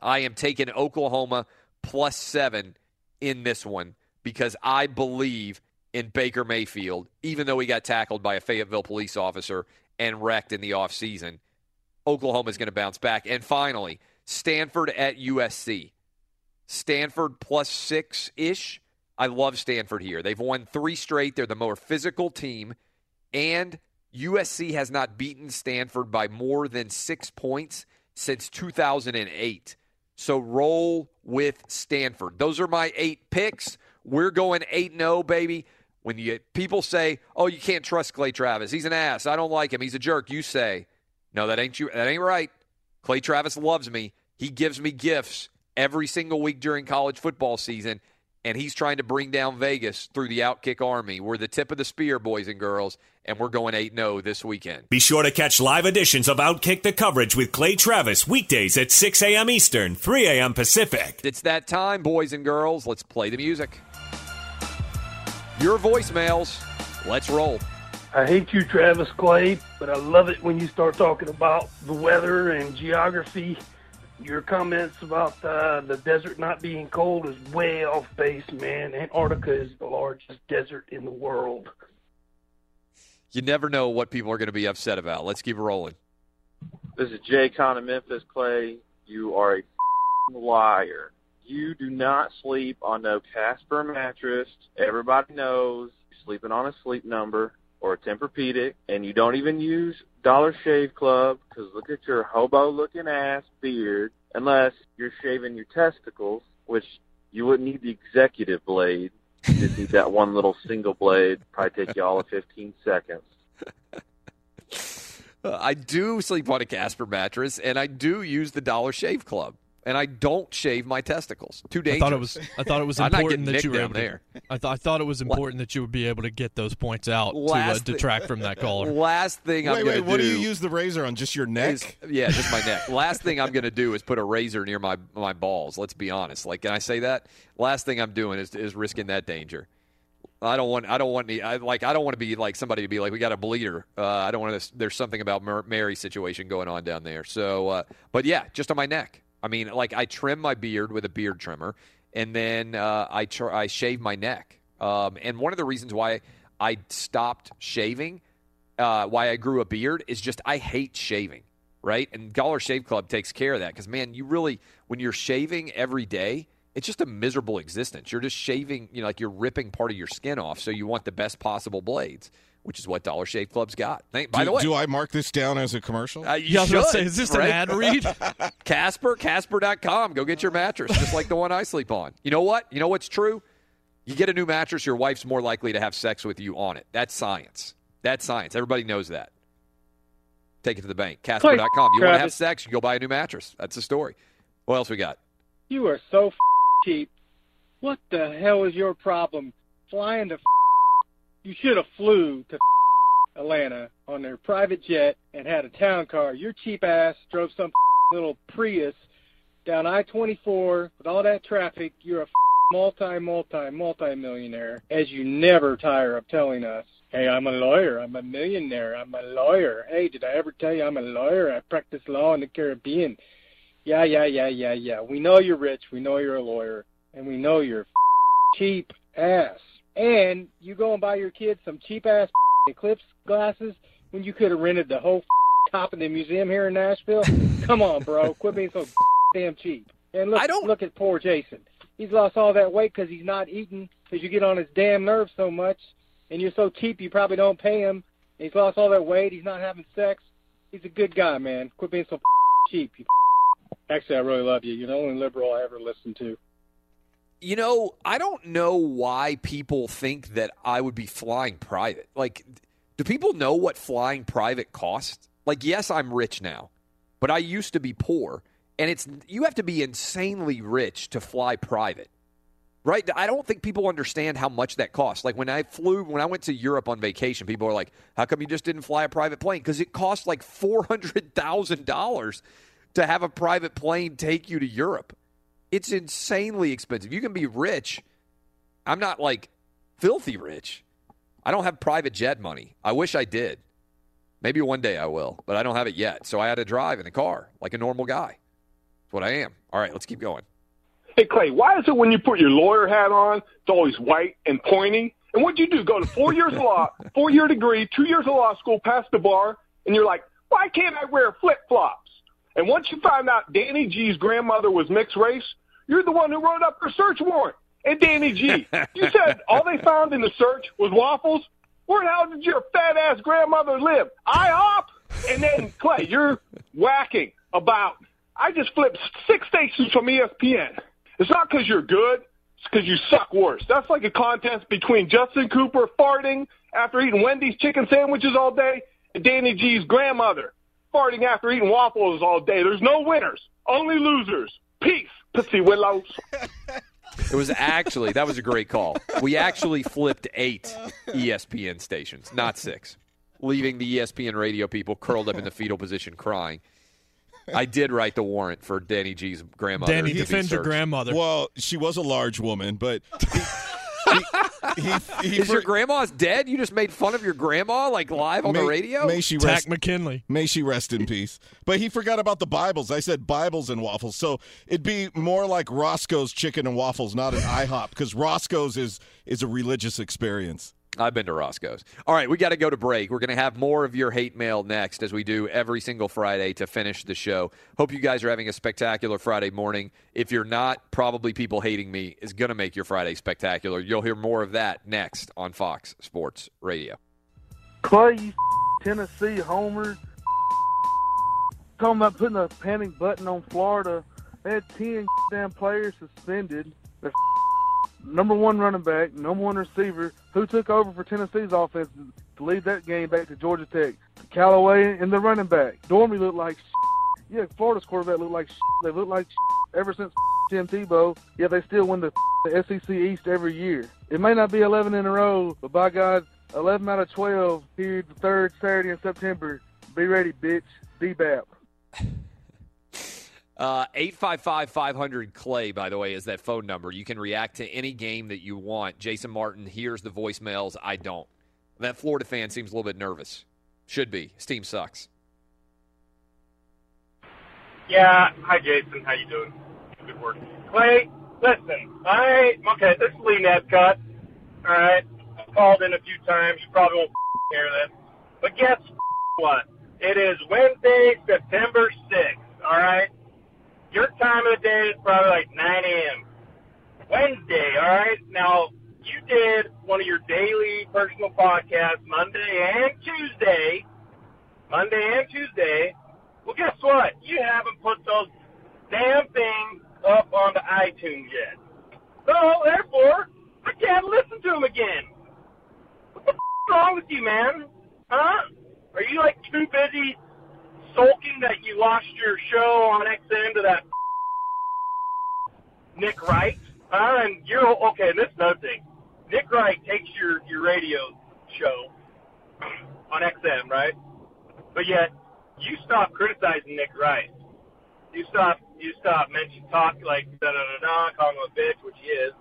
I am taking Oklahoma plus seven in this one because I believe in Baker Mayfield, even though he got tackled by a Fayetteville police officer and wrecked in the offseason. Oklahoma is going to bounce back. And finally, Stanford at USC. Stanford plus six ish. I love Stanford here. They've won three straight. They're the more physical team. And USC has not beaten Stanford by more than six points since 2008. So roll with Stanford. Those are my eight picks. We're going 8 0, baby. When you people say, "Oh, you can't trust Clay Travis. He's an ass. I don't like him. He's a jerk." You say, "No, that ain't you. That ain't right." Clay Travis loves me. He gives me gifts every single week during college football season, and he's trying to bring down Vegas through the Outkick Army. We're the tip of the spear, boys and girls, and we're going 8 0 this weekend. Be sure to catch live editions of Outkick the coverage with Clay Travis weekdays at 6 a.m. Eastern, 3 a.m. Pacific. It's that time, boys and girls. Let's play the music. Your voicemails. Let's roll. I hate you, Travis Clay, but I love it when you start talking about the weather and geography. Your comments about uh, the desert not being cold is way off base, man. Antarctica is the largest desert in the world. You never know what people are going to be upset about. Let's keep rolling. This is Jay Con of Memphis, Clay. You are a f***ing liar. You do not sleep on no Casper mattress. Everybody knows you're sleeping on a sleep number or a Tempur-Pedic, and you don't even use Dollar Shave Club because look at your hobo-looking ass beard. Unless you're shaving your testicles, which you wouldn't need the executive blade. You just need that one little single blade. Probably take you all of 15 seconds. Uh, I do sleep on a Casper mattress, and I do use the Dollar Shave Club, and I don't shave my testicles. Too I dangerous. thought it was. I thought it was important that you were able there. to. I thought. I thought it was important that you would be able to get those points out to uh, detract from that caller. Last thing I'm Wait, going wait. to What do. do you use the razor on? Just your neck? is- yeah, just my neck. Last thing I'm going to do is put a razor near my my balls. Let's be honest. Like, can I say that? Last thing I'm doing is is risking that danger. I don't want. I don't want any. I like. I don't want to be like somebody to be like, we got a bleeder. Uh, I don't want to. There's something about Mar- Mary's situation going on down there. So, uh, but yeah, just on my neck. I mean, like I trim my beard with a beard trimmer, and then uh, I tr- I shave my neck. Um, and one of the reasons why I stopped shaving, uh, why I grew a beard, is just I hate shaving. Right, and Dollar Shave Club takes care of that because man, you really when you're shaving every day, it's just a miserable existence. You're just shaving, you know, like you're ripping part of your skin off. So you want the best possible blades, which is what Dollar Shave Club's got. Thank, by do, the way, do I mark this down as a commercial? uh, you Yeah, I was about to should, say, is this an right? ad read? Casper, Casper.com. Go get your mattress, just like the one I sleep on. You know what? You know what's true? You get a new mattress, your wife's more likely to have sex with you on it. That's science. That's science. Everybody knows that. Take it to the bank. Casper.com. You want to have sex, you go buy a new mattress. That's the story. What else we got? You are so f- cheap. What the hell is your problem? Flying to f- you should have flew to Atlanta on their private jet and had a town car. Your cheap ass drove some little Prius down I-24 with all that traffic. You're a multi, multi, multi millionaire, as you never tire of telling us. Hey, I'm a lawyer. I'm a millionaire. I'm a lawyer. Hey, did I ever tell you I'm a lawyer? I practice law in the Caribbean. Yeah, yeah, yeah, yeah, yeah. We know you're rich. We know you're a lawyer. And we know you're cheap ass. And you go and buy your kids some cheap ass Eclipse glasses when you could have rented the whole top of the museum here in Nashville. Come on, bro. Quit being so damn cheap. And look, I don't... look at poor Jason. He's lost all that weight because he's not eating because you get on his damn nerves so much, and you're so cheap you probably don't pay him. And he's lost all that weight. He's not having sex. He's a good guy, man. Quit being so cheap. You Actually, I really love you. You're the only liberal I ever listened to. You know, I don't know why people think that I would be flying private. Like, do people know what flying private costs? Like, yes, I'm rich now, but I used to be poor, and it's you have to be insanely rich to fly private. Right? I don't think people understand how much that costs. Like when I flew when I went to Europe on vacation, people are like, "How come you just didn't fly a private plane?" Cuz it costs like $400,000 to have a private plane take you to Europe. It's insanely expensive. You can be rich. I'm not like filthy rich. I don't have private jet money. I wish I did. Maybe one day I will, but I don't have it yet. So I had to drive in a car like a normal guy. That's what I am. All right, let's keep going. Hey Clay, why is it when you put your lawyer hat on, it's always white and pointy? And what'd you do? Go to four years of law, four year degree, two years of law school, pass the bar, and you're like, why can't I wear flip flops? And once you find out Danny G's grandmother was mixed race, you're the one who wrote up her search warrant. And Danny G, you said all they found in the search was waffles. Where the hell did your fat ass grandmother live? I IHOP. And then Clay, you're whacking about. I just flipped six stations from ESPN. It's not because you're good. It's because you suck worse. That's like a contest between Justin Cooper farting after eating Wendy's chicken sandwiches all day and Danny G's grandmother farting after eating waffles all day. There's no winners, only losers. Peace, Pussy Willows. It was actually that was a great call. We actually flipped eight ESPN stations, not six, leaving the ESPN radio people curled up in the fetal position crying. I did write the warrant for Danny G's grandmother. Danny, to be defend your grandmother. Well, she was a large woman, but Is your grandma's dead? You just made fun of your grandma like live on may, the radio? May she rest, McKinley. May she rest in peace. But he forgot about the Bibles. I said Bibles and waffles, so it'd be more like Roscoe's Chicken and Waffles, not an IHOP, because Roscoe's is is a religious experience. I've been to Roscoe's. All right, we got to go to break. We're going to have more of your hate mail next, as we do every single Friday to finish the show. Hope you guys are having a spectacular Friday morning. If you're not, probably people hating me is going to make your Friday spectacular. You'll hear more of that next on Fox Sports Radio. Clay, you Tennessee homer. Talking about putting a panic button on Florida. They had 10 damn players suspended. Their number one running back, number one receiver, who took over for Tennessee's offense to lead that game back to Georgia Tech. Callaway and the running back. Dormy looked like Yeah, Florida's quarterback looked like They looked like ever since Tim Tebow. Yeah, they still win the, the SEC East every year. It may not be 11 in a row, but by God, 11 out of 12 here the third Saturday in September. Be ready, bitch. D-BAP. Uh, 855 500 Clay, by the way, is that phone number. You can react to any game that you want. Jason Martin hears the voicemails. I don't. That Florida fan seems a little bit nervous. Should be. His team sucks. Yeah. Hi, Jason. How you doing? Good work. Clay, listen. I okay. This is Lee Netcutt. All right. I called in a few times. You probably won't hear this, but guess what? It is Wednesday, September sixth. All right. Your time of the day is probably like 9 a.m. Wednesday. All right. Now you did one of your daily personal podcasts Monday and Tuesday. Monday and Tuesday. Well, guess what? You haven't put those damn things up onto iTunes yet. So, therefore, I can't listen to them again. What the f- wrong with you, man? Huh? Are you, like, too busy sulking that you lost your show on XM to that Nick Wright? Huh? And you're, okay, and this is another thing. Nick Wright takes your, your radio show on XM, right? But yet, you stop criticizing Nick Wright. You stop you stop mention talk like da da da da, calling him a bitch, which he is.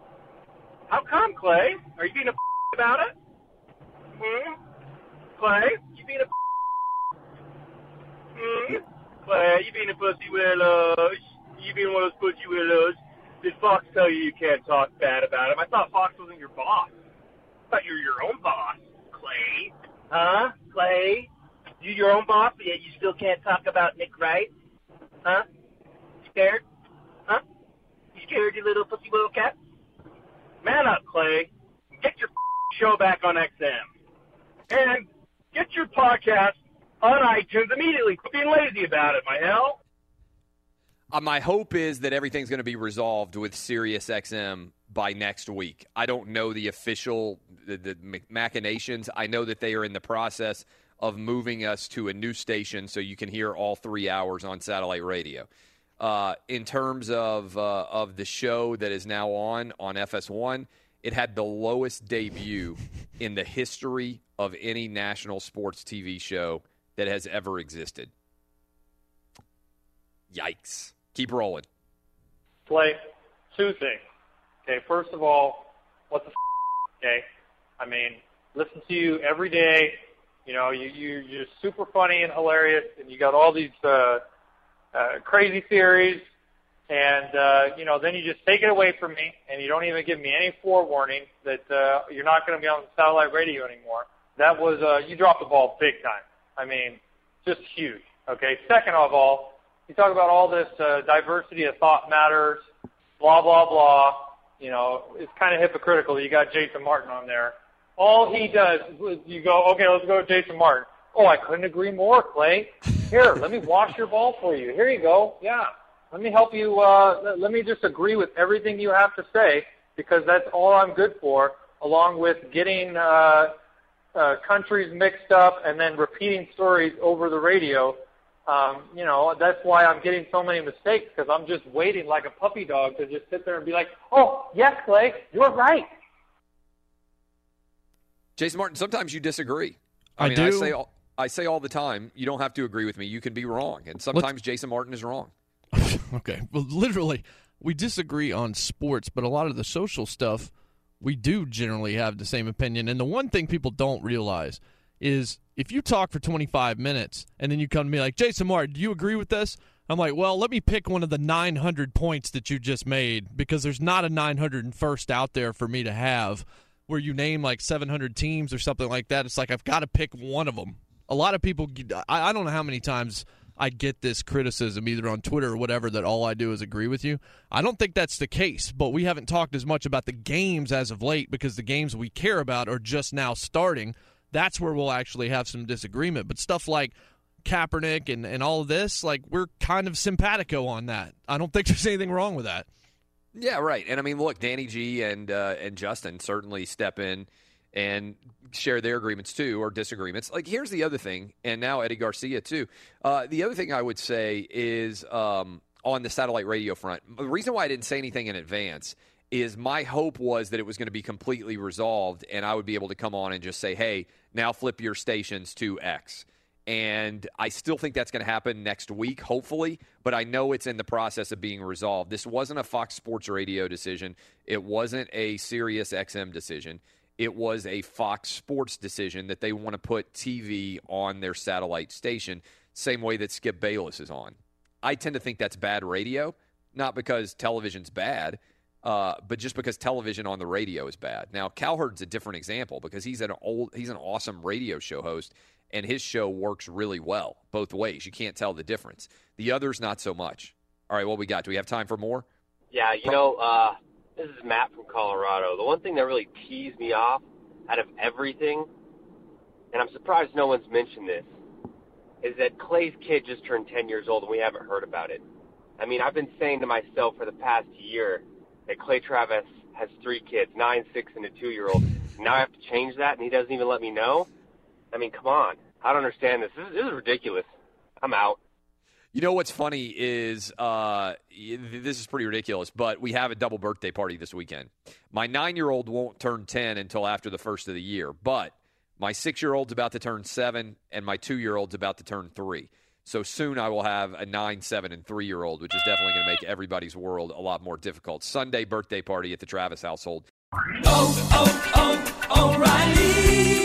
How come, Clay? Are you being a about it? Hmm? Clay, you being a Hmm? Clay, you being a pussy willows? You being one of those pussy willows? Did Fox tell you you can't talk bad about him? I thought Fox wasn't your boss. I thought you were your own boss, Clay. Huh? Clay? You your own boss, but yet you still can't talk about Nick Wright? Huh? Scared? Huh? You scared, you little pussy little cat? Man up, Clay. Get your show back on XM. And get your podcast on iTunes immediately. Quit being lazy about it, my hell. Uh, my hope is that everything's going to be resolved with SiriusXM by next week. I don't know the official the, the machinations. I know that they are in the process of moving us to a new station so you can hear all three hours on satellite radio. Uh, in terms of uh, of the show that is now on on FS1, it had the lowest debut in the history of any national sports TV show that has ever existed. Yikes! Keep rolling. Clay, two things. Okay, first of all, what the f- okay? I mean, listen to you every day. You know, you, you you're super funny and hilarious, and you got all these uh, uh, crazy theories, and uh, you know, then you just take it away from me, and you don't even give me any forewarning that uh, you're not going to be on satellite radio anymore. That was uh, you dropped the ball big time. I mean, just huge. Okay. Second of all, you talk about all this uh, diversity of thought matters, blah blah blah. You know, it's kind of hypocritical. You got Jason Martin on there. All he does is you go, okay, let's go with Jason Martin. Oh, I couldn't agree more, Clay. Here, let me wash your ball for you. Here you go. Yeah. Let me help you. Uh, let me just agree with everything you have to say because that's all I'm good for, along with getting uh, uh, countries mixed up and then repeating stories over the radio. Um, you know, that's why I'm getting so many mistakes because I'm just waiting like a puppy dog to just sit there and be like, oh, yes, Clay, you're right. Jason Martin, sometimes you disagree. I, I mean, I do. say all, I say all the time, you don't have to agree with me. You can be wrong, and sometimes Jason Martin is wrong. Okay. Well, literally, we disagree on sports, but a lot of the social stuff, we do generally have the same opinion. And the one thing people don't realize is if you talk for 25 minutes and then you come to me like, Jason Martin, do you agree with this? I'm like, well, let me pick one of the 900 points that you just made because there's not a 901st out there for me to have where you name like 700 teams or something like that. It's like I've got to pick one of them. A lot of people, I don't know how many times I get this criticism either on Twitter or whatever that all I do is agree with you. I don't think that's the case, but we haven't talked as much about the games as of late because the games we care about are just now starting. That's where we'll actually have some disagreement. But stuff like Kaepernick and, and all of this, like we're kind of simpatico on that. I don't think there's anything wrong with that. Yeah, right. And I mean, look, Danny G and uh, and Justin certainly step in and share their agreements too or disagreements. Like here's the other thing, and now Eddie Garcia too. Uh, the other thing I would say is um, on the satellite radio front. The reason why I didn't say anything in advance is my hope was that it was going to be completely resolved, and I would be able to come on and just say, "Hey, now flip your stations to X." And I still think that's going to happen next week, hopefully, but I know it's in the process of being resolved. This wasn't a Fox Sports Radio decision. It wasn't a Sirius XM decision. It was a Fox Sports decision that they want to put TV on their satellite station, same way that Skip Bayless is on. I tend to think that's bad radio, not because television's bad, uh, but just because television on the radio is bad. Now, Cowherd's a different example because he's an old, he's an awesome radio show host, and his show works really well both ways. You can't tell the difference. The others, not so much. All right, what we got? Do we have time for more? Yeah, you know, uh, this is Matt from Colorado. The one thing that really teased me off out of everything, and I'm surprised no one's mentioned this, is that Clay's kid just turned 10 years old and we haven't heard about it. I mean, I've been saying to myself for the past year that Clay Travis has three kids, nine, six, and a two-year-old. Now I have to change that, and he doesn't even let me know. I mean, come on. I don't understand this. This is, this is ridiculous. I'm out. You know what's funny is uh, this is pretty ridiculous, but we have a double birthday party this weekend. My nine year old won't turn 10 until after the first of the year, but my six year old's about to turn seven, and my two year old's about to turn three. So soon I will have a nine, seven, and three year old, which is definitely going to make everybody's world a lot more difficult. Sunday birthday party at the Travis household.